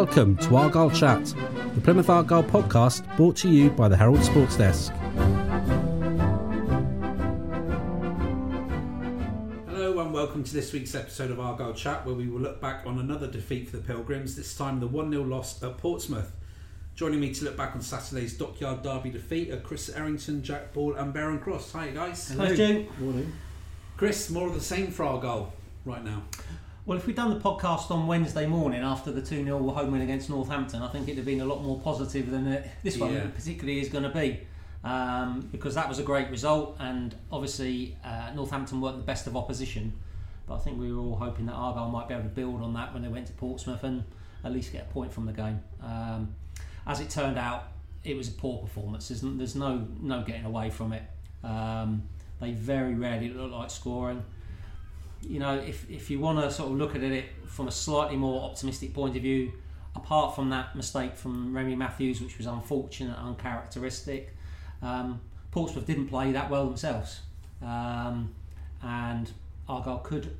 Welcome to Argyle Chat, the Plymouth Argyle podcast brought to you by the Herald Sports Desk. Hello and welcome to this week's episode of Argyle Chat, where we will look back on another defeat for the Pilgrims, this time the 1 0 loss at Portsmouth. Joining me to look back on Saturday's Dockyard Derby defeat are Chris Errington, Jack Ball, and Baron Cross. Hi, guys. Hello, Stu. Morning. Chris, more of the same for Argyle right now. Well, if we'd done the podcast on Wednesday morning after the 2 0 home win against Northampton, I think it'd have been a lot more positive than it, this one Yeah. particularly is going to be. Um, because that was a great result, and obviously uh, Northampton weren't the best of opposition. But I think we were all hoping that Argyle might be able to build on that when they went to Portsmouth and at least get a point from the game. Um, as it turned out, it was a poor performance. There's, there's no no getting away from it. Um, they very rarely look like scoring you know, if, if you want to sort of look at it from a slightly more optimistic point of view, apart from that mistake from Remi Matthews, which was unfortunate, uncharacteristic, um, Portsmouth didn't play that well themselves. Um, and Argyle could,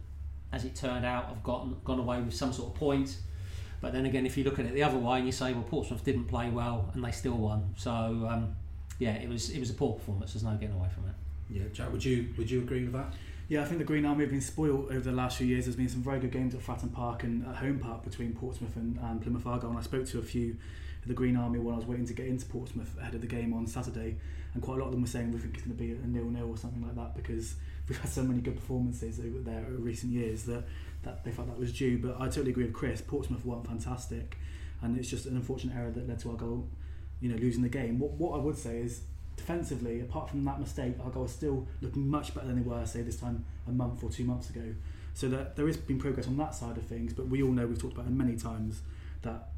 as it turned out, have gotten gone away with some sort of point. But then again, if you look at it the other way and you say, well, Portsmouth didn't play well and they still won. So, um, yeah, it was it was a poor performance. There's no getting away from it. Yeah, Jack, would you would you agree with that? Yeah, I think the Green Army have been spoiled over the last few years. There's been some very good games at Fratton Park and at Home Park between Portsmouth and, and Plymouth Argyle. And I spoke to a few of the Green Army when I was waiting to get into Portsmouth ahead of the game on Saturday, and quite a lot of them were saying we think it's going to be a nil-nil or something like that because we've had so many good performances over there over recent years that, that they felt that was due. But I totally agree with Chris. Portsmouth weren't fantastic, and it's just an unfortunate error that led to our goal, you know, losing the game. What what I would say is defensively, apart from that mistake, Argyle is still looking much better than they were, say, this time a month or two months ago. So that there has been progress on that side of things, but we all know we've talked about it many times that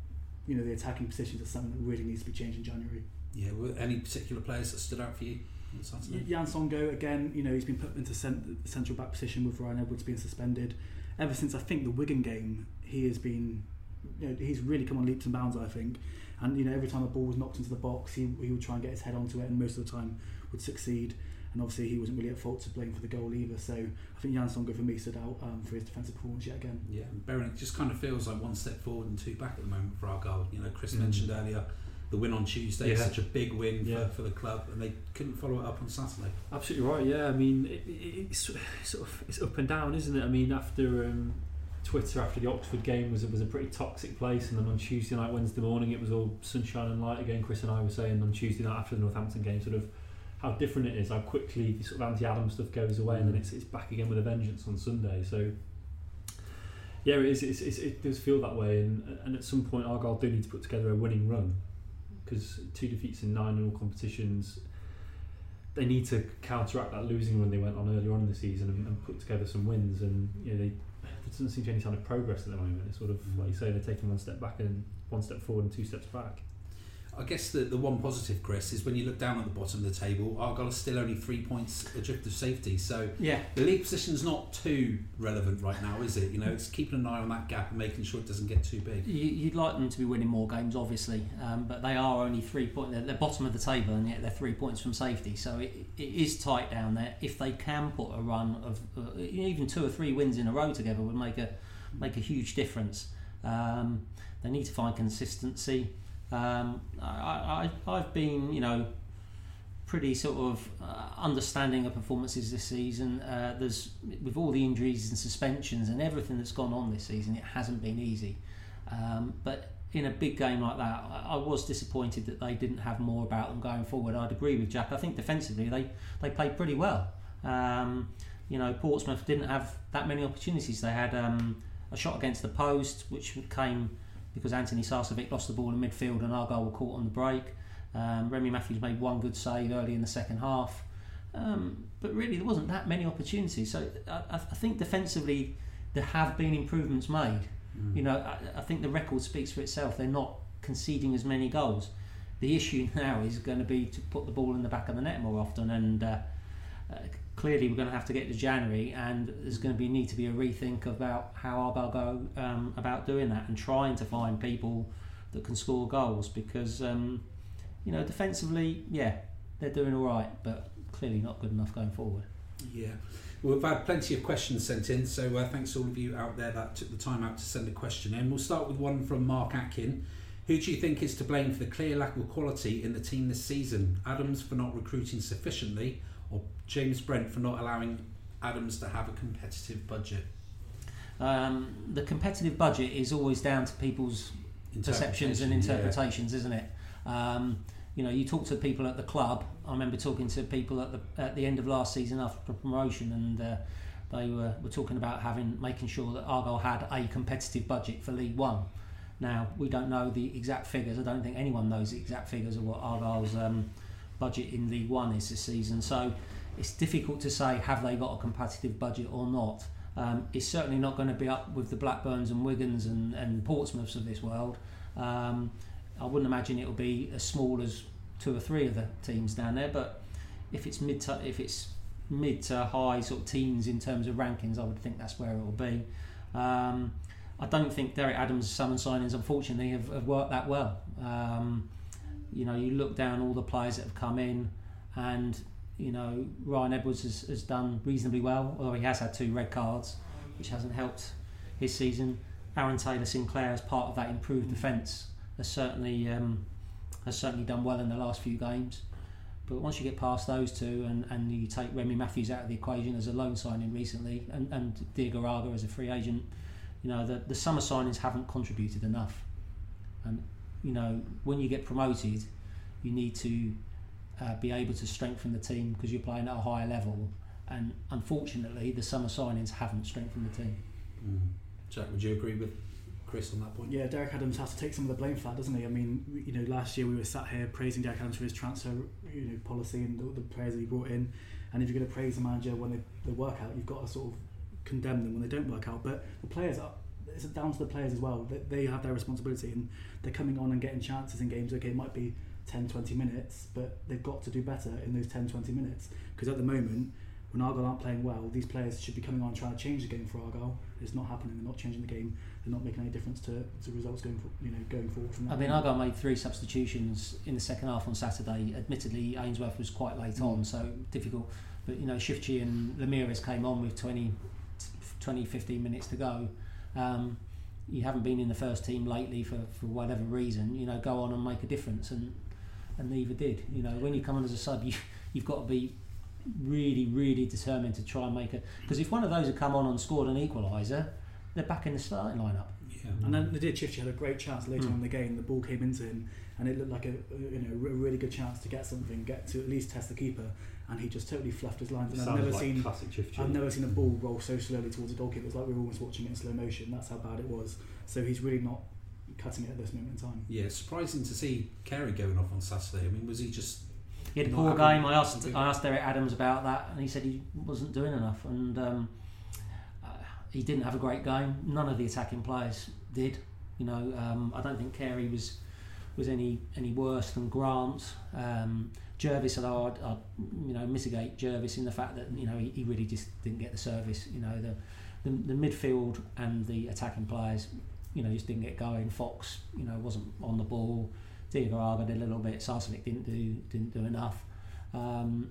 you know the attacking positions are something that really needs to be changed in January. Yeah, were any particular players that stood out for you on Saturday? Yann Songo'o again, you know he's been put into cent- central back position with Ryan Edwards being suspended. Ever since I think the Wigan game, he has been, you know, he's really come on leaps and bounds. I think, and you know every time a ball was knocked into the box, he, he would try and get his head onto it, and most of the time would succeed. And obviously he wasn't really at fault to blame for the goal either. So I think Yann Songo'o for me stood out um, for his defensive performance yet again. Yeah, and Baron, it just kind of feels like one step forward and two back at the moment for Argyle. You know, Chris Mm. mentioned earlier the win on Tuesday, Yeah. such a big win Yeah. for, for the club, and they couldn't follow it up on Saturday. Absolutely right. Yeah, I mean, it, it, it's sort of it's up and down, isn't it? I mean, after um, Twitter after the Oxford game was was a pretty toxic place, and then on Tuesday night, Wednesday morning, it was all sunshine and light again. Chris and I were saying on Tuesday night after the Northampton game, sort of how different it is, how quickly the sort of anti-Adam stuff goes away, and then it's it's back again with a vengeance on Sunday. So. Yeah, it is. It's, it's, it does feel that way, and and at some point, Argyle do need to put together a winning run because two defeats in nine in all competitions they need to counteract that losing run they went on earlier on in the season and, and put together some wins. And you know, they, doesn't seem to be any sign of progress at the moment. It's sort of like you say, they're taking one step back and one step forward and two steps back. I guess the, the one positive, Chris, is when you look down at the bottom of the table, Argyle is still only three points adrift of safety. So Yeah, the league position's not too relevant right now, is it? You know, it's keeping an eye on that gap and making sure it doesn't get too big. You- You'd like them to be winning more games, obviously, um, but they are only three points. They're, they're bottom of the table, and yet they're three points from safety. So it, it is tight down there. If they can put a run of uh, even two or three wins in a row together, would make a make a huge difference. Um, they need to find consistency. Um, I, I, I've been, you know, pretty sort of uh, understanding of performances this season. Uh, there's with all the injuries and suspensions and everything that's gone on this season, it hasn't been easy. Um, but in a big game like that, I, I was disappointed that they didn't have more about them going forward. I'd agree with Jack. I think defensively they they played pretty well. Um, you know, Portsmouth didn't have that many opportunities. They had um, a shot against the post, which came because Antoni Sarcevic lost the ball in midfield and Argyle were caught on the break. Um, Remi Matthews made one good save early in the second half. Um, but really, there wasn't that many opportunities. So I, I I think defensively, there have been improvements made. Mm. You know, I, I think the record speaks for itself. They're not conceding as many goals. The issue now is going to be to put the ball in the back of the net more often, and uh, uh, clearly we're going to have to get to January, and there's going to be need to be a rethink about how Argyle go um, about doing that and trying to find people that can score goals because um, you know defensively, yeah, they're doing all right, but clearly not good enough going forward. Yeah. We've had plenty of questions sent in, so uh, thanks to all of you out there that took the time out to send a question in. We'll start with one from Mark Atkin. Who do you think is to blame for the clear lack of quality in the team this season? Adams for not recruiting sufficiently, or James Brent for not allowing Adams to have a competitive budget? Um, the competitive budget is always down to people's perceptions and interpretations, yeah. isn't it? Um, you know, you talk to people at the club. I remember talking to people at the at the end of last season after promotion, and uh, they were, were talking about having making sure that Argyle had a competitive budget for League One. Now we don't know the exact figures. I don't think anyone knows the exact figures of what Argyle's um, budget in League One is this season. So it's difficult to say have they got a competitive budget or not. Um, it's certainly not going to be up with the Blackburns and Wigans and, and Portsmouths of this world. Um, I wouldn't imagine it'll be as small as two or three of the teams down there, but if it's mid to, if it's mid to high sort of teens in terms of rankings, I would think that's where it will be. Um, I don't think Derek Adams' summer signings, unfortunately, have, have worked that well. Um, you know, you look down all the players that have come in, and you know Ryan Edwards has, has done reasonably well, although he has had two red cards, which hasn't helped his season. Aaron Taylor Sinclair, as part of that improved defence, has certainly um, has certainly done well in the last few games. But once you get past those two and, and you take Remi Matthews out of the equation as a loan signing recently and, and Diagouraga as a free agent, you know, the, the summer signings haven't contributed enough. And, you know, when you get promoted, you need to uh, be able to strengthen the team because you're playing at a higher level. And unfortunately, the summer signings haven't strengthened the team. Mm. Jack, would you agree with Chris on that point? Yeah, Derek Adams has to take some of the blame for that, doesn't he? I mean, you know, last year we were sat here praising Derek Adams for his transfer, you know, policy and the, the players that he brought in. And if you're going to praise the manager when they, they work out, you've got to sort of condemn them when they don't work out. But the players are it's down to the players as well. They, they have their responsibility and they're coming on and getting chances in games. Okay, it might be 10, 20 minutes, but they've got to do better in those 10, 20 minutes. Because at the moment, when Argyle aren't playing well, these players should be coming on and trying to change the game for Argyle. It's not happening. They're not changing the game. They're not making any difference to, to results going for, you know going forward from that. I mean, Argyle made three substitutions in the second half on Saturday. Admittedly, Ainsworth was quite late mm. on, so difficult. But you know, Shifty and Lameiras came on with 20, 20 15 minutes to go. Um, you haven't been in the first team lately for, for whatever reason, you know, go on and make a difference, and and neither did. You know, when you come on as a sub, you you've got to be really, really determined to try and make it. Because if one of those had come on and scored an equaliser, they're back in the starting lineup. Yeah. And then they did. Chifty had a great chance later mm. on in the game. The ball came into him, and it looked like a you know a really good chance to get something, get to at least test the keeper. And he just totally fluffed his lines. And I've never like seen I've never seen a ball roll so slowly towards a goalkeeper. It's like we were almost watching it in slow motion. That's how bad it was. So he's really not cutting it at this moment in time. Yeah, surprising to see Carey going off on Saturday. I mean, was he just he had a poor game. I asked I asked Derek Adams about that, and he said he wasn't doing enough, and um, uh, he didn't have a great game. None of the attacking players did. You know, um, I don't think Carey was was any any worse than Grant. Um, Jervis, although I'd, I'd, you know mitigate Jervis in the fact that you know he, he really just didn't get the service. You know the, the the midfield and the attacking players, you know, just didn't get going. Fox, you know, wasn't on the ball. Diagouraga did a little bit. Sarcevic didn't do didn't do enough. Um,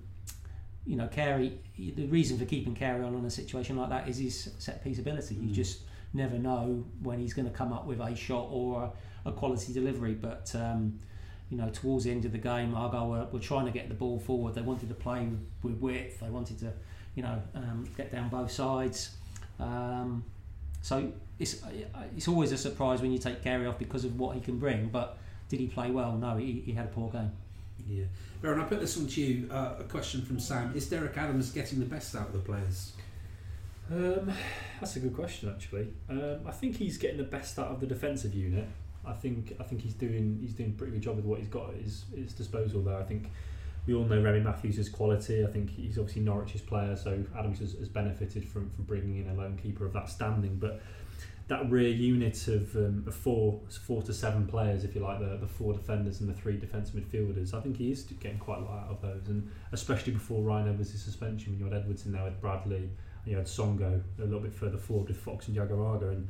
you know, Carey. The reason for keeping Carey on in a situation like that is his set piece ability. Mm. You just never know when he's going to come up with a shot or a, a quality delivery. But um, you know, towards the end of the game, Argyle were, were trying to get the ball forward. They wanted to play with width. They wanted to, you know, um, get down both sides. Um, so it's it's always a surprise when you take Carey off because of what he can bring, but did he play well? No, he, he had a poor game. Yeah. Baron, I put this one to you. Uh, a question from Sam: Is Derek Adams getting the best out of the players? Um, that's a good question, actually. Um, I think he's getting the best out of the defensive unit. I think I think he's doing he's doing a pretty good job with what he's got at his, his disposal there. I think we all know Remi Matthews' quality. I think he's obviously Norwich's player, so Adams has, has benefited from, from bringing in a loan keeper of that standing. But that rear unit of, um, of four four to seven players, if you like, the, the four defenders and the three defensive midfielders, I think he is getting quite a lot out of those, and especially before Ryan Edwards' suspension, when you had Edwards in there with Bradley, and you had Songo'o a little bit further forward with Fox and Diagouraga, and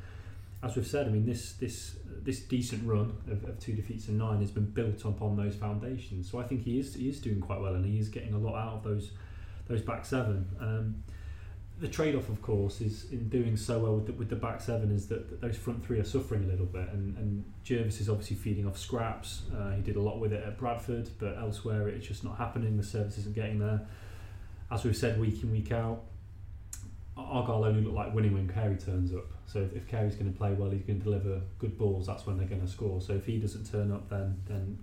as we've said, I mean this this this decent run of, of two defeats and nine has been built upon those foundations. So I think he is he is doing quite well, and he is getting a lot out of those those back seven. Um, the trade-off, of course, is in doing so well with the, with the back seven is that, that those front three are suffering a little bit, and, and Jervis is obviously feeding off scraps. Uh, he did a lot with it at Bradford, but elsewhere it's just not happening. The service isn't getting there. As we've said week in week out, Argyle only look like winning when Carey turns up. So if, if Carey's going to play well, he's going to deliver good balls. That's when they're going to score. So if he doesn't turn up, then then,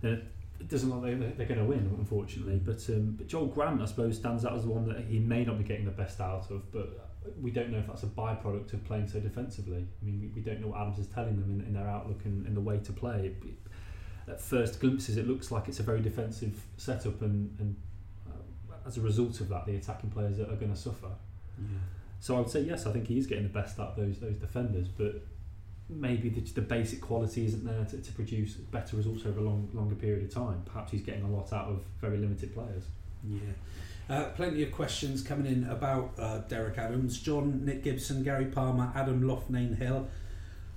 then it doesn't look like they're going to win, unfortunately. But um, but Joel Grant, I suppose, stands out as the one that he may not be getting the best out of, but we don't know if that's a byproduct of playing so defensively. I mean, we, we don't know what Adams is telling them in, in their outlook and, the way to play. At first glimpses, it looks like it's a very defensive setup, and, and uh, as a result of that, the attacking players are, are going to suffer. Yeah. So I would say yes, I think he is getting the best out of those those defenders, but maybe the, the basic quality isn't there to, to produce better results over a long, longer period of time. Perhaps he's getting a lot out of very limited players. Yeah. Uh, plenty of questions coming in about uh, Derek Adams. John, Nick Gibson, Gary Palmer, Adam Loughnane Hill,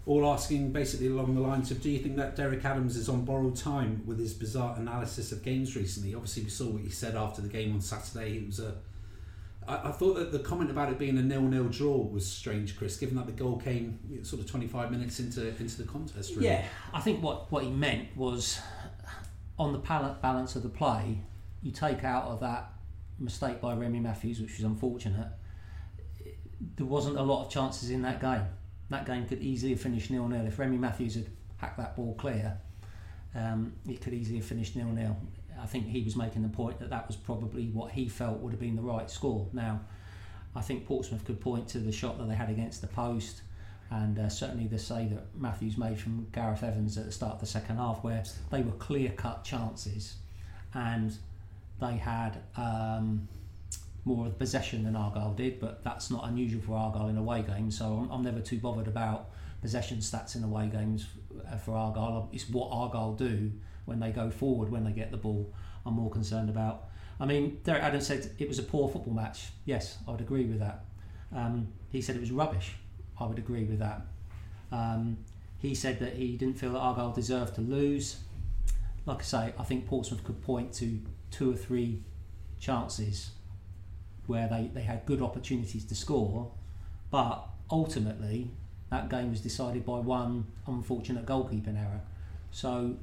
all asking basically along the lines of do you think that Derek Adams is on borrowed time with his bizarre analysis of games recently? Obviously, we saw what he said after the game on Saturday. It was a I, I, thought that the comment about it being a nil-nil draw was strange, Chris, given that the goal came sort of 25 minutes into into the contest. Really. Yeah, I think what, what he meant was on the balance of the play, you take out of that mistake by Remi Matthews, which was unfortunate. There wasn't a lot of chances in that game. That game could easily have finished nil-nil if Remi Matthews had hacked that ball clear. Um, it could easily have finished nil-nil. I think he was making the point that that was probably what he felt would have been the right score. Now, I think Portsmouth could point to the shot that they had against the post, and uh, certainly the save that Matthews made from Gareth Evans at the start of the second half, where they were clear cut chances, and they had um, more of the possession than Argyle did, but that's not unusual for Argyle in away games. So I'm, I'm never too bothered about possession stats in away games uh, for Argyle. It's what Argyle do when they go forward, when they get the ball, I'm more concerned about. I mean, Derek Adams said it was a poor football match. Yes, I would agree with that. Um, he said it was rubbish. I would agree with that. Um, he said that he didn't feel that Argyle deserved to lose. Like I say, I think Portsmouth could point to two or three chances where they, they had good opportunities to score, but ultimately that game was decided by one unfortunate goalkeeping error. So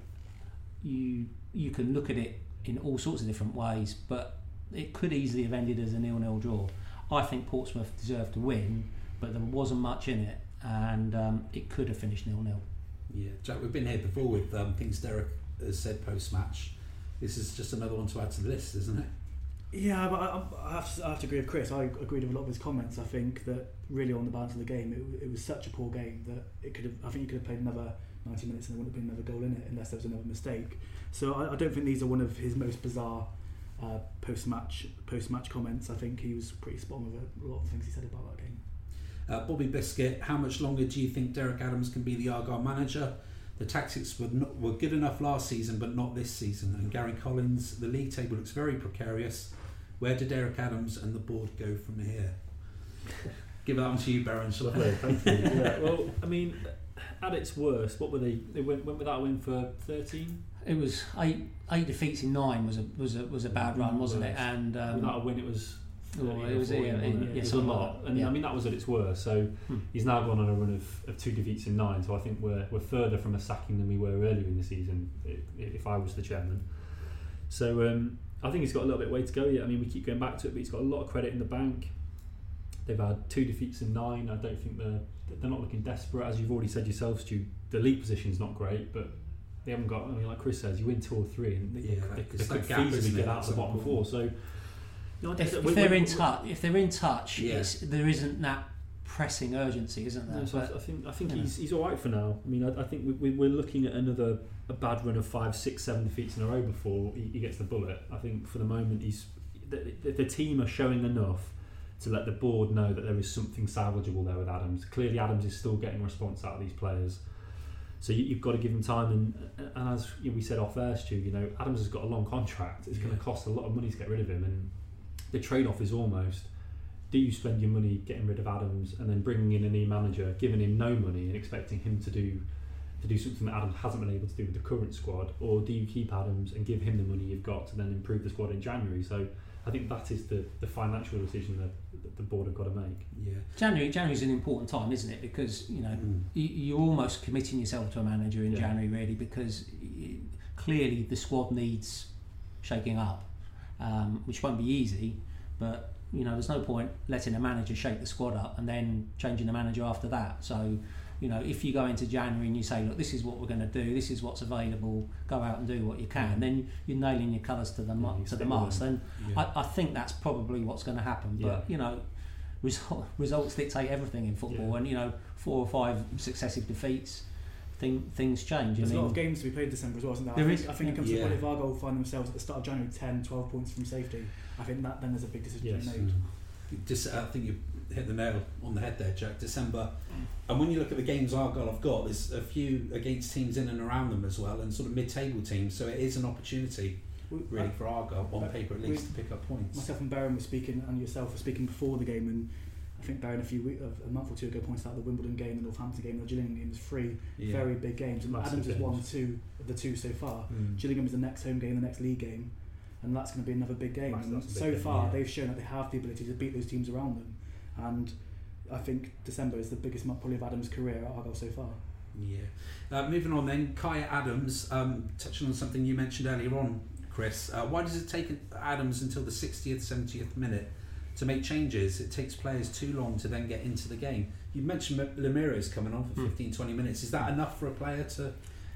you you can look at it in all sorts of different ways, but it could easily have ended as a nil-nil draw. I think Portsmouth deserved to win, but there wasn't much in it, and um, it could have finished nil-nil. Yeah, Jack, we've been here before with um, things Derek has said post-match. This is just another one to add to the list, isn't it? Yeah, but I, I, have to, I have to agree with Chris. I agreed with a lot of his comments. I think that really on the balance of the game, it, it was such a poor game that it could have. I think you could have played another 90 minutes and there wouldn't have been another goal in it unless there was another mistake. So I, I don't think these are one of his most bizarre uh, post-match post-match comments. I think he was pretty spot on with a lot of things he said about that game. Uh, Bobby Biscuit, how much longer do you think Derek Adams can be the Argyle manager? The tactics were not, were good enough last season, but not this season. And Gary Collins, the league table looks very precarious. Where do Derek Adams and the board go from here? Give that one to you, Baron. Lovely, thank you. yeah, well, I mean, at its worst, what were they? They went, went without a win for thirteen. It was eight eight defeats in nine was a was a was a bad run, wasn't it? And um, without a win, it was. Well, it was, yeah, it, it, it was a lot, and yeah. I mean that was at its worst. So hmm. he's now gone on a run of, of two defeats in nine. So I think we're we're further from a sacking than we were earlier in the season. If, if I was the chairman, so um, I think he's got a little bit of way to go yet. I mean we keep going back to it, but he's got a lot of credit in the bank. They've had two defeats in nine. I don't think they're they're not looking desperate, as you've already said yourself, Stu. The league position's not great, but they haven't got. I mean, like Chris says, you win two or three, and they, yeah, they, they, they could feasibly get out of the bottom four. So, you know, if, if they're in touch, if they're in touch, yeah. there isn't that pressing urgency, isn't there? No, so but, I think I think he's he's all right for now. I mean, I, I think we, we, are looking at another a bad run of five, six, seven defeats in a row before he, he gets the bullet. I think for the moment he's the, the, the team are showing enough to let the board know that there is something salvageable there with Adams. Clearly, Adams is still getting response out of these players. So you, have got to give him time, and, and as we said off air, Stu, you know Adams has got a long contract. It's yeah. going to cost a lot of money to get rid of him, and the trade-off is almost: do you spend your money getting rid of Adams and then bringing in a new manager, giving him no money and expecting him to do to do something that Adams hasn't been able to do with the current squad, or do you keep Adams and give him the money you've got to then improve the squad in January? So I think that is the, the financial decision that that the board have got to make. Yeah. January January is an important time, isn't it? Because you know Mm. you, you're almost committing yourself to a manager in Yeah. January, really, because y clearly the squad needs shaking up, um, which won't be easy. But you know, there's no point letting a manager shake the squad up and then changing the manager after that. So, you know, if you go into January and you say, look, this is what we're going to do, this is what's available, go out and do what you can, then you're nailing your colours to the Yeah, mu- you to the mast. them. Then Yeah. I, I think that's probably what's going to happen. But Yeah. you know, result, results dictate everything in football, Yeah. and you know, four or five successive defeats, thing, things change. There's a lot of games to be played in December as well, isn't there? There I is, think, I think yeah. it comes to Yeah. the point if Argyle find themselves at the start of January 10, 12 points from safety, I think that then there's a big decision Yes. to be made. Mm. Just, I think you hit the nail on the head there, Jack. December, and when you look at the games Argyle have got, there's a few against teams in and around them as well, and sort of mid-table teams. So it is an opportunity, really, for Argyle on paper at we- least to pick up points. Myself and Baron were speaking, and yourself were speaking before the game, and I think Baron a few week, a month or two ago pointed out the Wimbledon game, the Northampton game, the Gillingham game was three Yeah. very big games, and Massive Adams has won two of the two so far. Mm. Gillingham is the next home game, the next league game, and that's going to be another big game. That's- And that's a big so game, far, yeah. they've shown that they have the ability to beat those teams around them, and I think December is the biggest month probably of Adams' career at Argyle so far. Yeah. Uh, moving on then, Kaya Adams, um, touching on something you mentioned earlier on, Chris. Uh, why does it take Adams until the 60th, 70th minute to make changes? It takes players too long to then get into the game. You mentioned M- Lemire's coming on for Hmm. 15, 20 minutes. Is that enough for a player to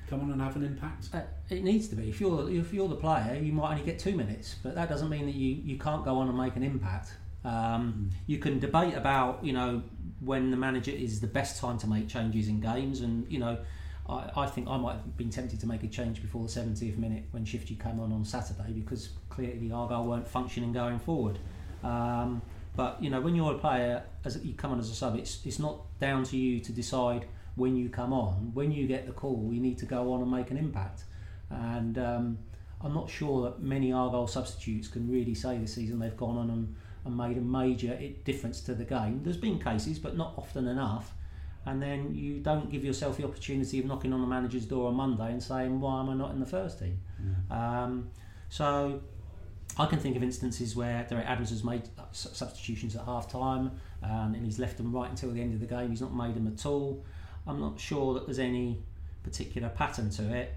come on and have an impact? Uh, it needs to be. If you're if you're the player, you might only get two minutes, but that doesn't mean that you, you can't go on and make an impact. Um, you can debate about you know when the manager is the best time to make changes in games, and you know I, I think I might have been tempted to make a change before the 70th minute when Shifty came on on Saturday because clearly the Argyle weren't functioning going forward. Um, but you know when you're a player, as you come on as a sub, it's it's not down to you to decide when you come on. When you get the call, you need to go on and make an impact. And um, I'm not sure that many Argyle substitutes can really say this season they've gone on and, and made a major difference to the game. There's been cases, but not often enough. And then you don't give yourself the opportunity of knocking on the manager's door on Monday and saying, "Why am I not in the first team?" Um, so I can think of instances where Derek Adams has made substitutions at half time um, and he's left them right until the end of the game. He's not made them at all. I'm not sure that there's any particular pattern to it,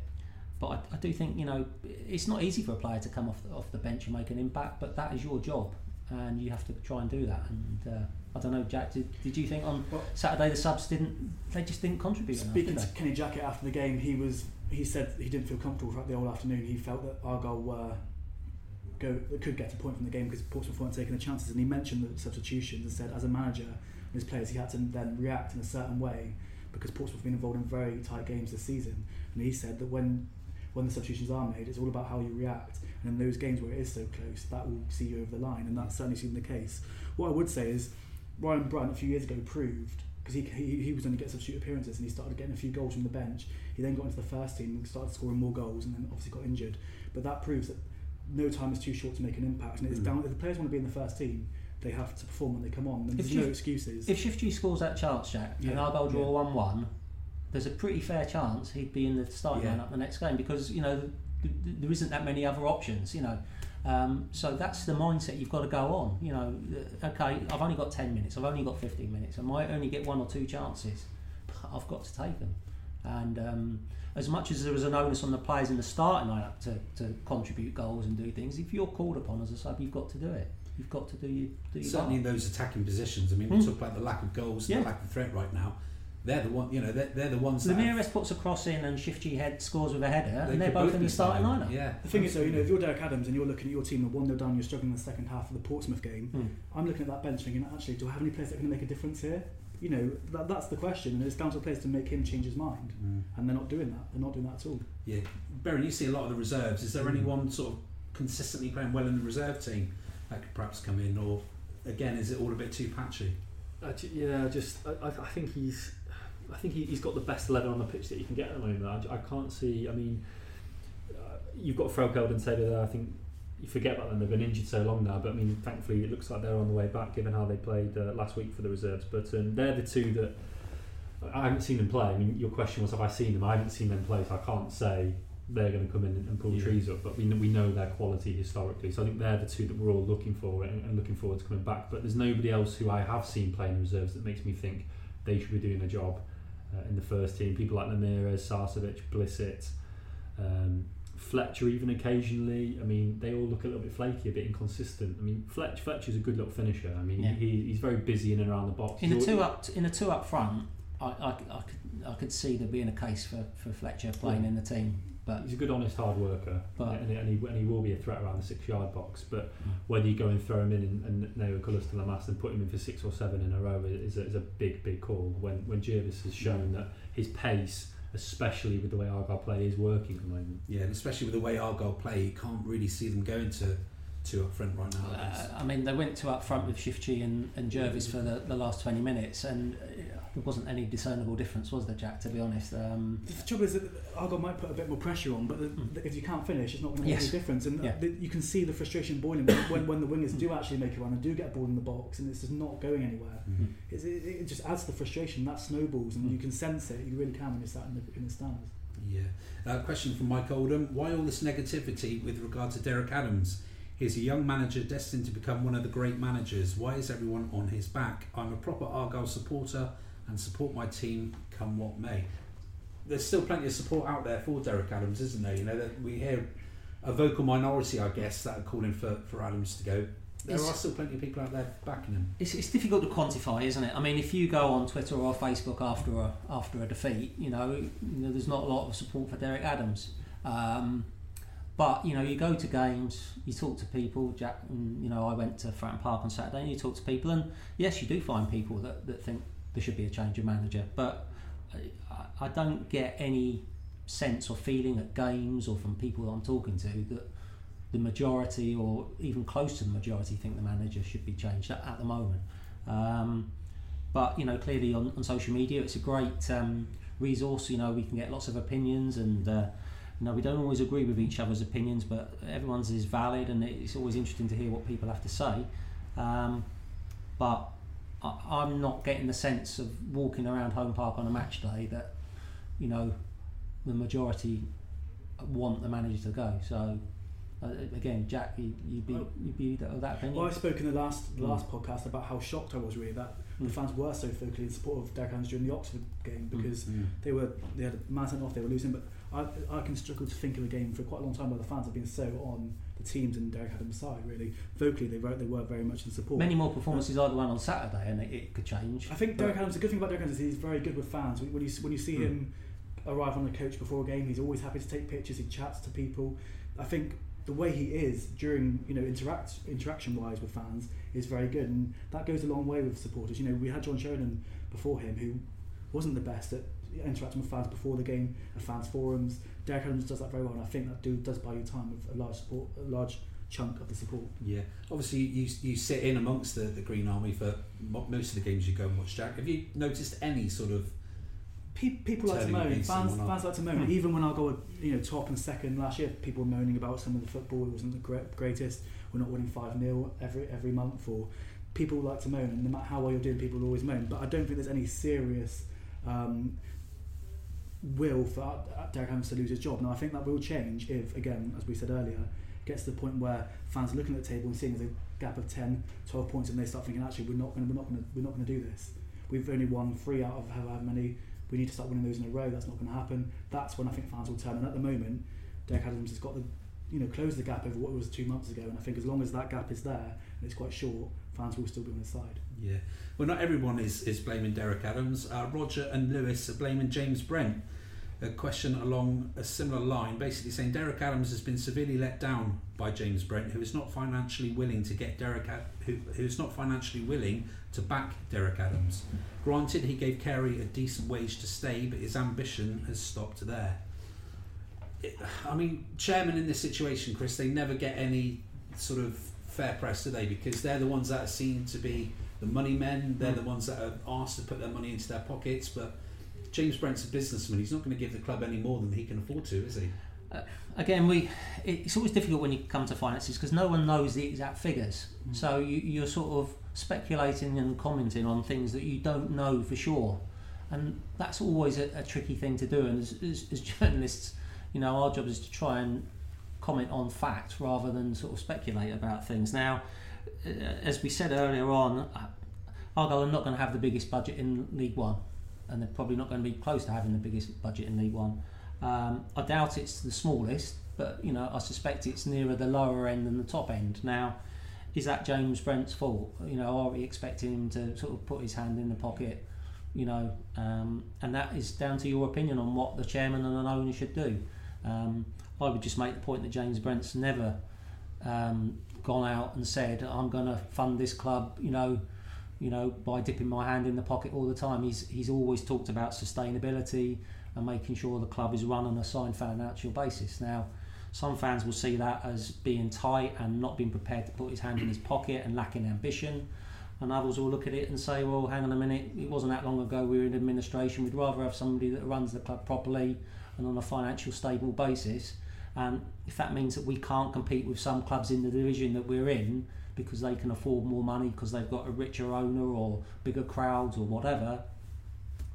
but I, I do think you know it's not easy for a player to come off the, off the bench and make an impact, but that is your job and you have to try and do that. And uh, I don't know, Jack, did, did you think on Well- Saturday the subs didn't they just didn't contribute enough? Speaking did to? Kenny Jackett after the game, he was he said he didn't feel comfortable throughout the whole afternoon. He felt that Argyle were go could get a point from the game because Portsmouth weren't taking the chances. And he mentioned the substitutions and said, as a manager and his players, he had to then react in a certain way because Portsmouth have been involved in very tight games this season. And he said that when when the substitutions are made, it's all about how you react. And in those games where it is so close, that will see you over the line, and that's certainly seemed the case. What I would say is, Ryan Brunt a few years ago proved because he, he, he was only getting substitute appearances and he started getting a few goals from the bench. He then got into the first team and started scoring more goals, and then obviously got injured. But that proves that no time is too short to make an impact. And it's Mm. down if the players want to be in the first team, they have to perform when they come on. And If there's you- no excuses. If Shifty scores that chance, Jack, and Yeah, Argyle draw yeah. one one, there's a pretty fair chance he'd be in the starting Yeah. lineup the next game because you know th- th- there isn't that many other options. You know, um, so that's the mindset you've got to go on. You know, uh, okay, I've only got ten minutes, I've only got fifteen minutes, I might only get one or two chances, but I've got to take them. And um, as much as there was an onus on the players in the starting lineup to, to contribute goals and do things, if you're called upon as a sub, you've got to do it. You've got to do your do your Certainly in those attacking positions. I mean, we Hmm. talk about the lack of goals, Yeah. the lack of threat right now. They're the one, you know, they're, they're the ones that. have- Ramirez puts a cross in and Shifty head scores with a header, they and they're could both in the starting starting. lineup. Yeah. The thing is, though, you know, if you're Derek Adams and you're looking at your team, and one 0 down, you're struggling in the second half of the Portsmouth game. Hmm. I'm looking at that bench thinking, actually, do I have any players that can make a difference here? You know, that, that's the question, and it's down to the players to make him change his mind, Mm. and they're not doing that. They're not doing that at all. Yeah, Baron, you see a lot of the reserves. Is there Mm. anyone sort of consistently playing well in the reserve team that could perhaps come in, or again, is it all a bit too patchy? I ju- yeah, just I, I I think he's I think he, he's got the best eleven on the pitch that you can get at the moment. I, I can't see. I mean, uh, you've got Threlkeld and Taylor there. I think you forget about them. They've been injured so long now. But I mean, thankfully, it looks like they're on the way back, given how they played uh, last week for the reserves. But um, they're the two that I haven't seen them play. I mean, your question was, have I seen them? I haven't seen them play, so I can't say they're going to come in and pull Yeah. trees up, but we know, we know their quality historically. So I think they're the two that we're all looking for and, and looking forward to coming back. But there's nobody else who I have seen playing reserves that makes me think they should be doing a job uh, in the first team. People like Ramirez, Sarcevic, Blissett, um, Fletcher, even occasionally. I mean, they all look a little bit flaky, a bit inconsistent. I mean, Fletch, Fletcher's a good little finisher. I mean, Yeah. he, he's very busy in and around the box. In al- two up in a two up front, I, I, I could I could see there being a case for, for Fletcher playing Yeah. in the team. But He's a good, honest, hard worker, But- and, and, he, and he will be a threat around the six-yard box. But Mm. whether you go and throw him in and, and nail colours to the mast and put him in for six or seven in a row is a, is a big, big call. When when Jervis has shown that his pace, especially with the way Argyle play, is working at the moment. Yeah, and especially with the way Argyle play, you can't really see them going to two up front right now. I uh, I mean, they went to up front with Shifchi and, and Jervis for the, the last 20 minutes, and uh, there wasn't any discernible difference, was there, Jack, to be honest? Um, The trouble is that Argyle might put a bit more pressure on, but the, Mm. the, if you can't finish, it's not going to make Yes. any difference. And Yeah. the, you can see the frustration boiling when, when, when the wingers do actually make a run and do get a ball in the box, and it's just not going anywhere. Mm. It's, it, it just adds to the frustration. That snowballs, and Mm. you can sense it. You really can when you're sat in the, in the stands. Yeah. Uh, question from Mike Oldham. Why all this negativity with regard to Derek Adams? He's a young manager destined to become one of the great managers. Why is everyone on his back? I'm a proper Argyle supporter and support my team come what may. There's still plenty of support out there for Derek Adams, isn't there? You know, that we hear a vocal minority, I guess, that are calling for, for Adams to go. There It's- are still plenty of people out there backing him. it's, it's difficult to quantify, isn't it? I mean, if you go on Twitter or Facebook after a after a defeat, you know, you know there's not a lot of support for Derek Adams. Um, but you know, you go to games, you talk to people. Jack, and, you know, I went to Fratton Park on Saturday, and you talk to people, and yes, you do find people that, that think there should be a change of manager. But I, I don't get any sense or feeling at games or from people I'm talking to that the majority or even close to the majority think the manager should be changed at, at the moment. Um, but you know, clearly on, on social media, it's a great um, resource. You know, we can get lots of opinions, and uh, you know, we don't always agree with each other's opinions, but everyone's is valid, and it's always interesting to hear what people have to say. Um, but I, I'm not getting the sense of walking around Home Park on a match day that you know the majority want the manager to go. So. Uh, again, Jack, you, you'd be Well- you'd be that, of that opinion. Well, I spoke in the last the Mm. last podcast about how shocked I was really that the Mm. fans were so vocally in support of Derek Adams during the Oxford game Mm. because they were they had a man sent off, they were losing. But I, I can struggle to think of a game for quite a long time where the fans have been so on the teams and Derek Adams' side. Really, vocally they were they were very much in support. Many more performances like the one on Saturday, and it, it could change. I think Derek Adams. The good thing about Derek Adams is he's very good with fans. When you when you see Mm. him arrive on the coach before a game, he's always happy to take pictures. He chats to people. I think the way he is during you know interact interaction wise with fans is very good, and that goes a long way with supporters. You know, we had John Sheridan before him who wasn't the best at interacting with fans before the game, at fans forums. Derek Adams does that very well, and I think that do, does buy you time with a large support, a large chunk of the support. Yeah, obviously you you sit in amongst the, the Green Army for most of the games you go and watch. Jack, have you noticed any sort of Pe- people like to moan. Fans, fans like to moan. Even when I go, you know, top and second last year, people were moaning about some of the football. It wasn't the great, greatest. We're not winning five 0 every every month. Or people like to moan, and no matter how well you're doing, people will always moan. But I don't think there's any serious um, will for Derek Adams to lose his job. Now I think that will change if, again, as we said earlier, gets to the point where fans are looking at the table and seeing there's a gap of 10, 12 points, and they start thinking, actually, we're not going, we're not going, we're not going to do this. We've only won three out of however many. We need to start winning those in a row. That's not going to happen. That's when I think fans will turn. And at the moment, Derek Adams has got the, you know, closed the gap over what was two months ago. And I think as long as that gap is there and it's quite short, fans will still be on his side. Yeah. Well, not everyone is, is blaming Derek Adams. Uh, Roger and Lewis are blaming James Brent. A question along a similar line, basically saying Derek Adams has been severely let down by James Brent, who is not financially willing to get Derek, Ad- who who is not financially willing to back Derek Adams. Granted, he gave Carey a decent wage to stay, but his ambition has stopped there. It, I mean, chairman in this situation, Chris, they never get any sort of fair press, they? Because they're the ones that are seen to be the money men. They're the ones that are asked to put their money into their pockets. But James Brent's a businessman. He's not going to give the club any more than he can afford to, is he? again, we it's always difficult when you come to finances because no one knows the exact figures. Mm. So you, you're sort of speculating and commenting on things that you don't know for sure, and that's always a, a tricky thing to do. And as, as, as journalists, you know, our job is to try and comment on fact rather than sort of speculate about things. Now, uh, as we said earlier on, uh, Argyle are not going to have the biggest budget in League One, and they're probably not going to be close to having the biggest budget in League One. Um, I doubt it's the smallest, but you know, I suspect it's nearer the lower end than the top end. Now, is that James Brent's fault? You know, are we expecting him to sort of put his hand in the pocket? You know, um, and that is down to your opinion on what the chairman and an owner should do. Um, I would just make the point that James Brent's never um, gone out and said, "I'm going to fund this club." You know, you know, by dipping my hand in the pocket all the time. He's he's always talked about sustainability and making sure the club is run on a signed financial basis. Now, some fans will see that as being tight and not being prepared to put his hand in his pocket and lacking ambition. And others will look at it and say, well, hang on a minute, it wasn't that long ago we were in administration. We'd rather have somebody that runs the club properly and on a financial stable basis. And if that means that we can't compete with some clubs in the division that we're in because they can afford more money because they've got a richer owner or bigger crowds or whatever,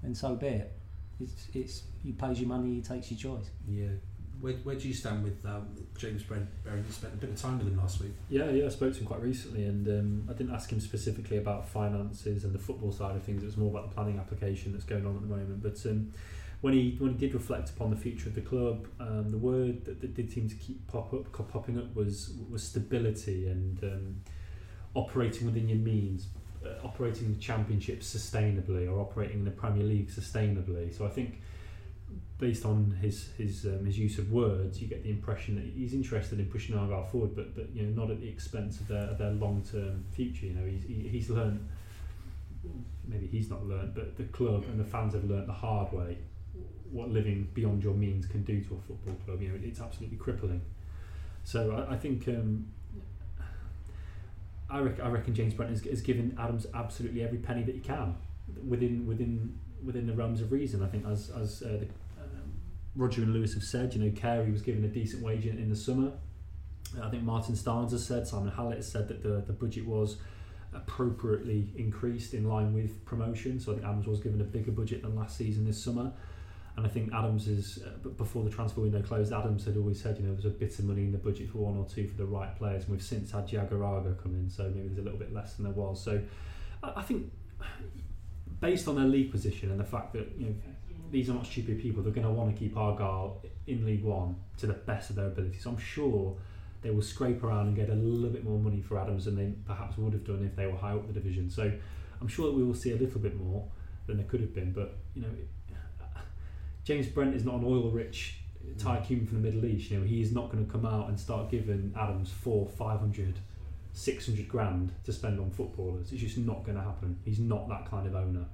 then so be it. It's, it's he pays your money, he takes your choice. Yeah. Where, where do you stand with um, James Brent? Baron, you spent a bit of time with him last week. Yeah, yeah, I spoke to him quite recently, and um, I didn't ask him specifically about finances and the football side of things. It was more about the planning application that's going on at the moment. But um, when he when he did reflect upon the future of the club, um, the word that, that did seem to keep pop up popping up was was stability and um, operating within your means, uh, operating the championship sustainably or operating in the Premier League sustainably. So I think based on his his um, his use of words, you get the impression that he's interested in pushing Argyle forward, but but you know not at the expense of their of their long term future. You know he's he, he's learned maybe he's not learned, but the club and the fans have learned the hard way what living beyond your means can do to a football club. You know it's absolutely crippling. So I, I think. Um, I reckon, I reckon James Brent has, has given Adams absolutely every penny that he can within within within the realms of reason. I think as as uh, the, um, Roger and Lewis have said, you know, Carey was given a decent wage in, in the summer. I think Martin Starnes has said, Simon Hallett has said that the, the budget was appropriately increased in line with promotion. So I think Adams was given a bigger budget than last season this summer. And I think Adams is, uh, before the transfer window closed, Adams had always said, you know, there's a bit of money in the budget for one or two for the right players. And we've since had Diagouraga come in, so maybe there's a little bit less than there was. So I, I think based on their league position and the fact that, you know, these are not stupid people. They're going to want to keep Argyle in League One to the best of their ability. So I'm sure they will scrape around and get a little bit more money for Adams than they perhaps would have done if they were high up the division. So I'm sure that we will see a little bit more than there could have been. But you know, James Brent is not an oil-rich tycoon from the Middle East. You know, he is not going to come out and start giving Adams four, five hundred, six hundred grand to spend on footballers. It's just not going to happen. He's not that kind of owner.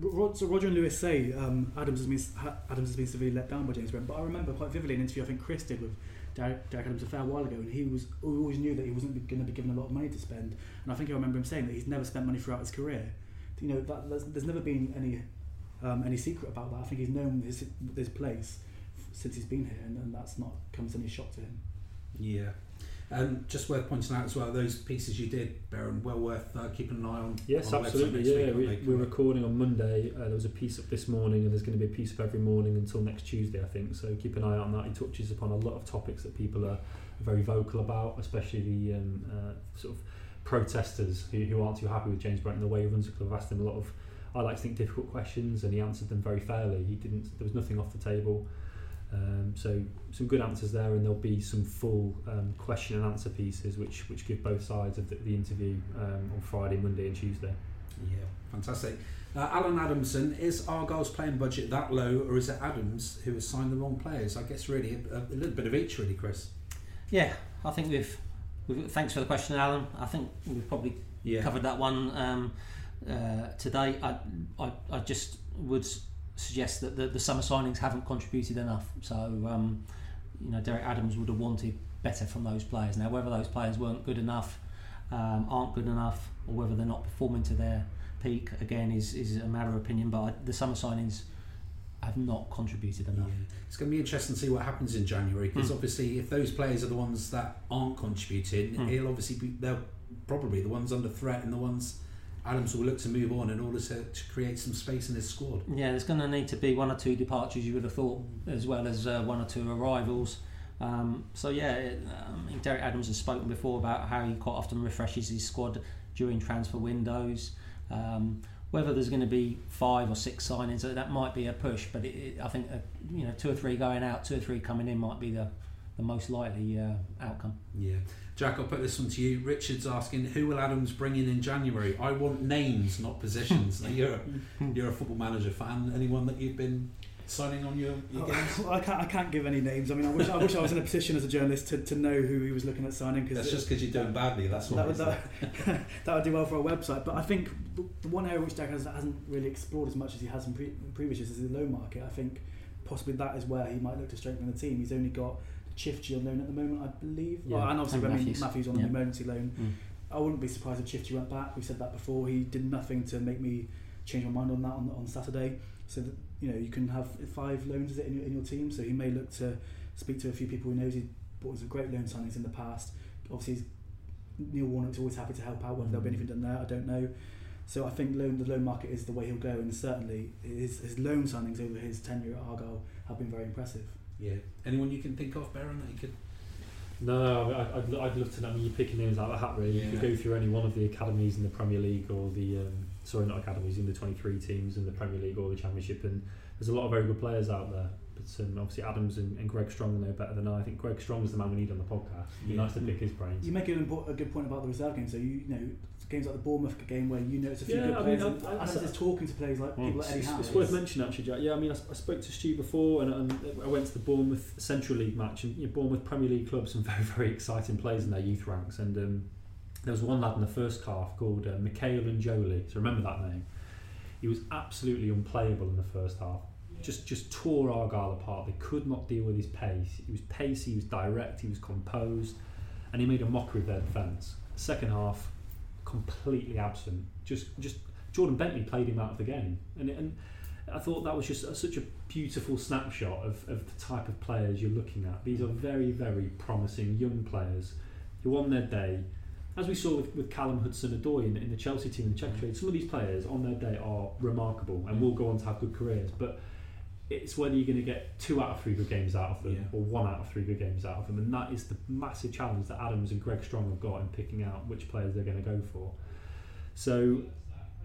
No. So Roger and Lewis say um, Adams has been Adams has been severely let down by James Brent, but I remember quite vividly an interview I think Chris did with Derek, Derek Adams a fair while ago, and he was we always knew that he wasn't going to be given a lot of money to spend, and I think I remember him saying that he's never spent money throughout his career. You know that there's, there's never been any um, any secret about that. I think he's known his his place since he's been here, and, and that's not come as any shock to him. Yeah. Um, just worth pointing out as well, those pieces you did, Baron, well worth uh, keeping an eye on. Yes, on absolutely. Yeah, we, we're recording on Monday. Uh, there was a piece up this morning, and there's going to be a piece up every morning until next Tuesday, I think. So keep an eye on that. He touches upon a lot of topics that people are very vocal about, especially the um, uh, sort of protesters who, who aren't too happy with James Brent and the way he runs the club. I've asked him a lot of, I like to think, difficult questions, and he answered them very fairly. He didn't. There was nothing off the table. Um, so some good answers there, and there'll be some full um, question and answer pieces, which which give both sides of the, the interview um, on Friday, Monday, and Tuesday. Yeah, fantastic. Uh, Alan Adamson, is Argyle's playing budget that low, or is it Adams who has signed the wrong players? I guess really a, a little bit of each, really, Chris. Yeah, I think we've. we've thanks for the question, Alan. I think we've probably yeah. covered that one um, uh, today. I, I I just would suggest that the, the summer signings haven't contributed enough. So, um, you know, Derek Adams would have wanted better from those players. Now, whether those players weren't good enough, um, aren't good enough, or whether they're not performing to their peak, again, is, is a matter of opinion. But the summer signings have not contributed enough. Yeah. It's going to be interesting to see what happens in January because mm. obviously, if those players are the ones that aren't contributing, mm. he'll obviously be they're probably the ones under threat and the ones Adams will look to move on in order to, to create some space in his squad. Yeah, there's going to need to be one or two departures, you would have thought, as well as uh, one or two arrivals. Um, so yeah, it, um, Derek Adams has spoken before about how he quite often refreshes his squad during transfer windows. Um, whether there's going to be five or six signings, that might be a push. But it, it, I think uh, you know two or three going out, two or three coming in might be the the most likely uh, outcome. Yeah. Jack, I'll put this one to you. Richard's asking, who will Adams bring in in January? I want names, not positions. now, you're, a, you're a football manager fan. Anyone that you've been signing on your, your oh, games? I can't, I can't give any names. I mean, I wish I wish I was in a position as a journalist to, to know who he was looking at signing. Cause that's just because you're doing badly. That's that what would, that, that would do well for our website. But I think the one area which Jack has, hasn't really explored as much as he has in, pre- in previous years is the loan market. I think possibly that is where he might look to strengthen the team. He's only got Chifchi on loan at the moment, I believe. Yeah, well, and obviously Remi Matthews. Matthews on Yeah. an emergency loan. Mm. I wouldn't be surprised if Chifchi went back. We've said that before. He did nothing to make me change my mind on that on, on Saturday. So that you know you can have five loans in your, in your team. So he may look to speak to a few people he knows. He bought some great loan signings in the past. Obviously, he's, Neil Warnock's always happy to help out. Whether there'll be anything done there, I don't know. So I think loan, the loan market is the way he'll go, and certainly his, his loan signings over his tenure at Argyle have been very impressive. Yeah. Anyone you can think of, Baron, that you could? No, I- I'd, I'd love to know. I mean, you're picking names out of the hat, really. You could go through any one of the academies in the Premier League or the, um, sorry, not academies, in the 23 teams in the Premier League or the Championship, and there's a lot of very good players out there. But um, obviously, Adams and, and Greg Strong know better than I. I think Greg Strong is the man we need on the podcast. It'd be Yeah. nice to pick his brains. You make import, a good point about the reserve game. So you, you know games like the Bournemouth game where you notice a few Yeah, good I players. mean, I- I- Adams is talking to players like Mm. people like Eddie It's, it's worth mentioning actually, Jack. Yeah, I mean, I, I spoke to Stu before, and, and I went to the Bournemouth Central League match, and you know, Bournemouth Premier League clubs, some very very exciting players in their youth ranks, and um, there was one lad in the first half called uh, Mikael Ndjoli. So remember that name. He was absolutely unplayable in the first half. Just just tore Argyle apart. They could not deal with his pace. He was pacey, he was direct, he was composed, and he made a mockery of their defence. Second half, completely absent. Just just Jordan Bentley played him out of the game, and and I thought that was just a, such a beautiful snapshot of, of the type of players you're looking at. These are very very promising young players who on their day. As we saw with, with Callum Hudson-Odoi in, in the Chelsea team in the Czech mm. trade, some of these players on their day are remarkable and will go on to have good careers. But it's whether you're going to get two out of three good games out of them Yeah. or one out of three good games out of them, and that is the massive challenge that Adams and Greg Strong have got in picking out which players they're going to go for. So,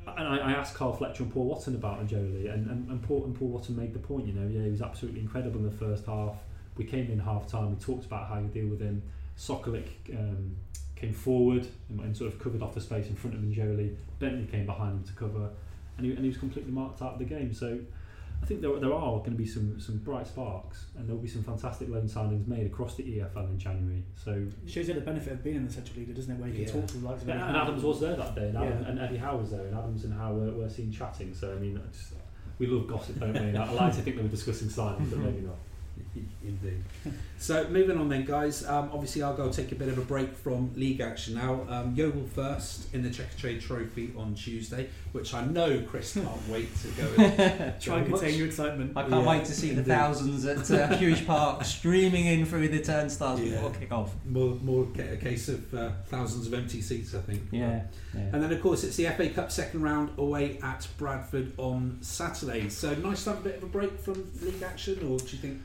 and I, I asked Carl Fletcher and Paul Wotton about Ndjoli, and, and, and, Paul, and Paul Wotton made the point, you know, yeah, he was absolutely incredible in the first half. We came in half time, we talked about how you deal with him. Sokolic um, came forward and, and sort of covered off the space in front of Ndjoli. Bentley came behind him to cover, and he, and he was completely marked out of the game. So, I think there, there are going to be some, some bright sparks, and there will be some fantastic loan signings made across the EFL in January. So, Shows you the benefit of being in the Central League, doesn't it? Where you can talk to the likes of and, and Adams was there that day, and, Adam, Yeah. and Eddie Howe was there, and Adams and Howe were, were seen chatting. So I mean, just, we love gossip, don't we? I like to think they were discussing signings, but maybe not. Indeed. So moving on then, guys. Um, obviously, I'll go take a bit of a break from league action now. Um, Yeovil first in the Checkatrade Trophy on Tuesday, which I know Chris can't wait to go. In. Try and Very contain your excitement. I can't Yeah, wait to see the thousands at uh, Huish Park streaming in through the turnstiles Yeah. before kick off. More, more a case of uh, thousands of empty seats, I think. Yeah, yeah. And then, of course, it's the FA Cup second round away at Bradford on Saturday. So nice to have a bit of a break from league action, or do you think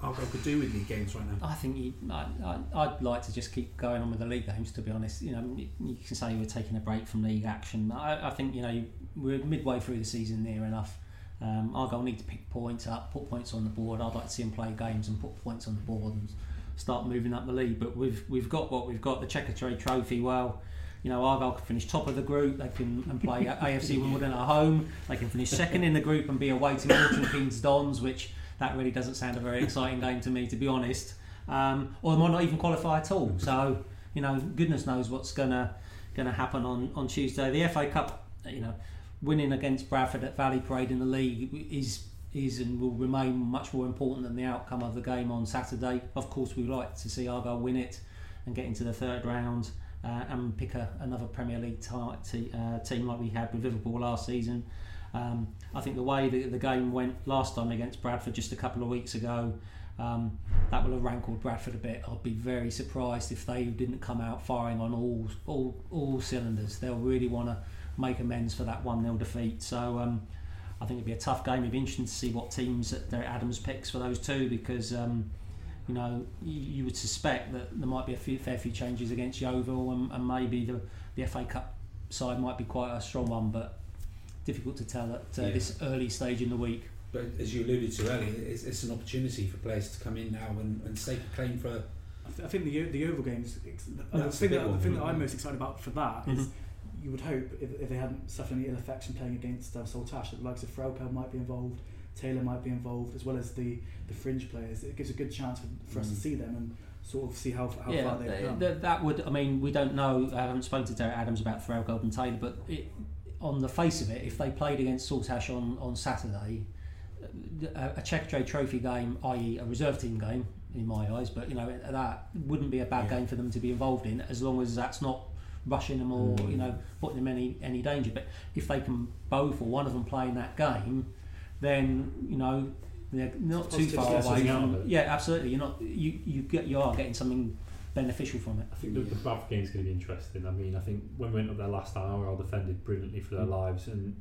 Argyle could do with league games right now? I think you, I, I'd like to just keep going on with the league games. To be honest, you know, you can say we're taking a break from league action. I, I think you know we're midway through the season near enough. Um, Argyle need to pick points up, put points on the board. I'd like to see them play games and put points on the board and start moving up the league. But we've we've got what we've got. The Checkatrade Trophy. Well, you know, Argyle can finish top of the group. They can and play AFC Wimbledon at home. They can finish second in the group and be away to Milton Keynes Dons, which that really doesn't sound a very exciting game to me, to be honest. Um, or they might not even qualify at all. So, you know, goodness knows what's gonna gonna happen on, on Tuesday. The FA Cup, you know, winning against Bradford at Valley Parade in the league is is and will remain much more important than the outcome of the game on Saturday. Of course, we'd like to see Argyle win it and get into the third round uh, and pick a, another Premier League ti- t- uh, team like we had with Liverpool last season. Um, I think the way that the game went last time against Bradford just a couple of weeks ago, um, that will have rankled Bradford a bit. I'd be very surprised if they didn't come out firing on all all, all cylinders. They'll really want to make amends for that one 0 defeat. So. Um, I think it'd be a tough game. It'd be interesting to see what teams that Adams picks for those two because um, you know you, you, would suspect that there might be a few, fair few changes against Yeovil and, and, maybe the, the FA Cup side might be quite a strong one, but difficult to tell at uh, yeah. this early stage in the week. But as you alluded to earlier, it's, it's an opportunity for players to come in now and, and stake a claim for. I think the the Yeovil games. The thing, that, the thing that I'm most excited about for that mm-hmm. is you would hope if, if they hadn't suffered any ill effects from playing against uh, Saltash, that the likes of Frauke might be involved, Taylor might be involved, as well as the, the fringe players. It gives a good chance for, for mm. us to mm. see them and sort of see how, how yeah, far they've come. Th- that would, I mean, we don't know. I haven't spoken to Derek Adams about Frauke and Taylor, but it, on the face of it, if they played against Saltash on, on Saturday, a, a Checkatrade Trophy game, i.e., a reserve team game, in my eyes, but you know that wouldn't be a bad yeah. game for them to be involved in, as long as that's not rushing them or mm. you know putting them in any any danger. But if they can both or one of them play in that game, then you know they're not too far away. From, yeah, absolutely. You're not you you get you are getting something beneficial from it. I think the, the Bradford game is going to be interesting. I mean, I think when we went up there last time, we all defended brilliantly for their mm. lives, and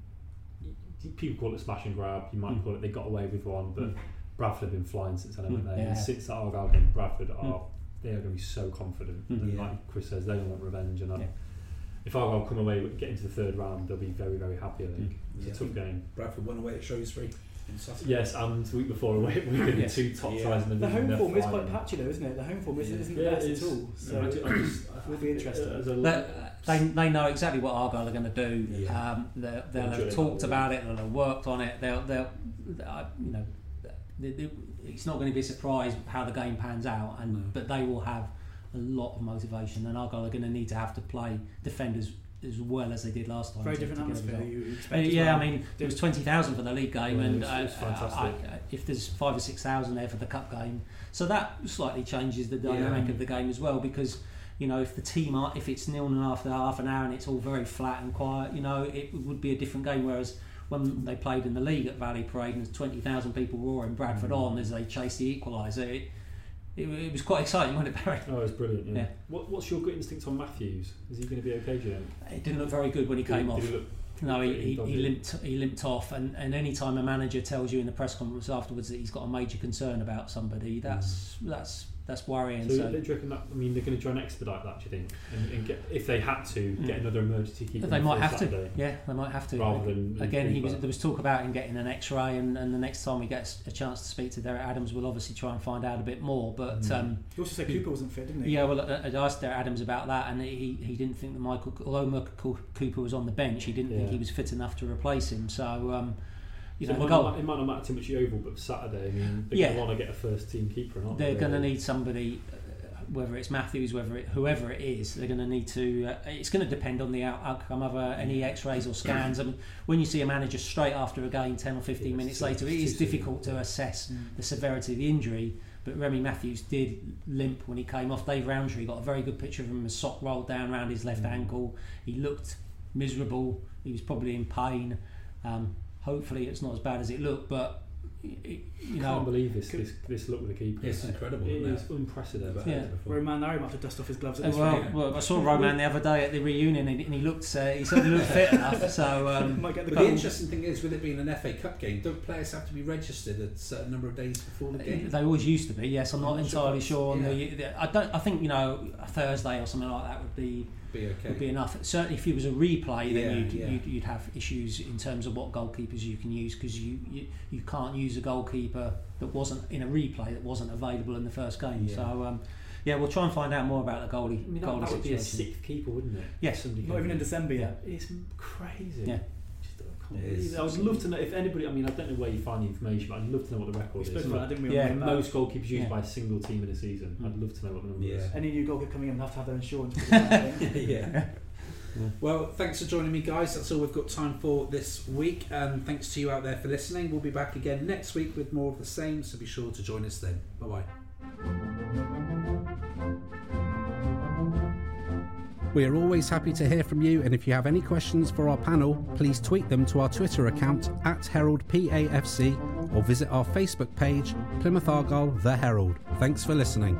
people call it smash and grab. You might mm. call it they got away with one, but mm. Bradford have been flying since then, haven't mm. they? Yeah. And since that Argyle game, Bradford are mm they are going to be so confident. Mm-hmm. And like Chris says, they don't want revenge. And yeah. if Argyle come away get into the third round, they'll be very very happy. I think mm. it's yeah. a tough game. Bradford won away at Shrewsbury. Yes, and the week before away we were yes. the two top yeah. sides in the, the home form is quite patchy though, isn't it? The home form isn't, isn't the best at all. So no, it will be interesting. they, they know exactly what Argyle are going to do. Yeah. Um, they'll, they'll have talked about it. They'll have worked on it. They'll, they'll, uh, you know, they, they, it's not going to be a surprise how the game pans out. And no. but they will have a lot of motivation, and Argyle are going to need to have to play defenders as well as they did last time. Very different atmosphere. You uh, yeah, well. I mean there was twenty thousand for the league game, well, and it was, it was uh, I, if there's five or six thousand there for the cup game, so that slightly changes the dynamic yeah. of the game as well because. You know, if the team are, if it's nil and after half an hour and it's all very flat and quiet, you know, it would be a different game. Whereas when they played in the league at Valley Parade and there's 20,000 people roaring Bradford mm. on as they chase the equaliser, it, it, it, was quite exciting, wasn't it, Barry? Oh, it was brilliant. Yeah. yeah. What, what's your gut instinct on Matthews? Is he going to be okay, do you think? It didn't look very good when he came off. no, he, he, he, limped. He limped off, and, and any time a manager tells you in the press conference afterwards that he's got a major concern about somebody, that's mm. that's that's worrying. So, so do you reckon that? I mean, they're going to try and expedite that. Do you think? And, and get, if they had to mm. get another emergency keeper, they might have Saturday, to. Yeah, they might have to. Rather than again, he was, there was talk about him getting an X-ray, and, and the next time we get a chance to speak to Derek Adams, we'll obviously try and find out a bit more. But mm. um, he also said Cooper wasn't fit, didn't he? Yeah, well, I asked Derek Adams about that, and he, he didn't think that Michael, although Michael Cooper was on the bench, he didn't yeah. think he was fit enough to replace him. So. Um, you so know, it, might not, it might not matter too much Yeovil, but Saturday, I mean, they're yeah. going to want to get a first team keeper, aren't they? They're going to need somebody whether it's Matthews, whether it whoever it is, they're going to need to. Uh, it's going to depend on the outcome of uh, any X-rays or scans. I mean, when you see a manager straight after a game, ten or fifteen minutes later, it is difficult to assess mm. the severity of the injury. But Remi Matthews did limp when he came off. Dave Roundtree got a very good picture of him. His sock rolled down around his left mm. ankle. He looked miserable. He was probably in pain. Um, hopefully, it's not as bad as it looked, but you know, can't believe this, this this look with the keeper. It's incredible. It is unprecedented. Yeah. Romain Larrieu might have to dust off his gloves. At this well, well, I saw Roman the other day at the reunion, and he looked uh, he certainly looked fit enough. So, um, might get the, but the interesting thing is, with it being an FA Cup game, don't players have to be registered a certain number of days before the game? They always used to be. Yes, I'm not, not entirely sure. sure yeah. the, the, I don't. I think you know a Thursday or something like that would be be okay. would be enough. Certainly, if it was a replay, then yeah, you'd, yeah. you'd, you'd have issues in terms of what goalkeepers you can use because you, you you can't use a goalkeeper that wasn't in a replay that wasn't available in the first game. Yeah. So. Um, yeah, we'll try and find out more about the goalie. I mean, goalie that, would situation. be a sixth keeper, wouldn't it? Yes, Somebody not even in December yet. It's crazy. Yeah. I would love to know if anybody. I mean, I don't know where you find the information, but I'd love to know what the record is. That, didn't we? Yeah, most goalkeepers used yeah. by a single team in a season. Mm. I'd love to know what the number yeah. is. Any new goalkeeper coming in have to have their insurance. yeah. Yeah. Well, thanks for joining me, guys. That's all we've got time for this week. And thanks to you out there for listening. We'll be back again next week with more of the same, so be sure to join us then. Bye bye. We are always happy to hear from you, and if you have any questions for our panel, please tweet them to our Twitter account at HeraldPAFC or visit our Facebook page, Plymouth Argyle The Herald. Thanks for listening.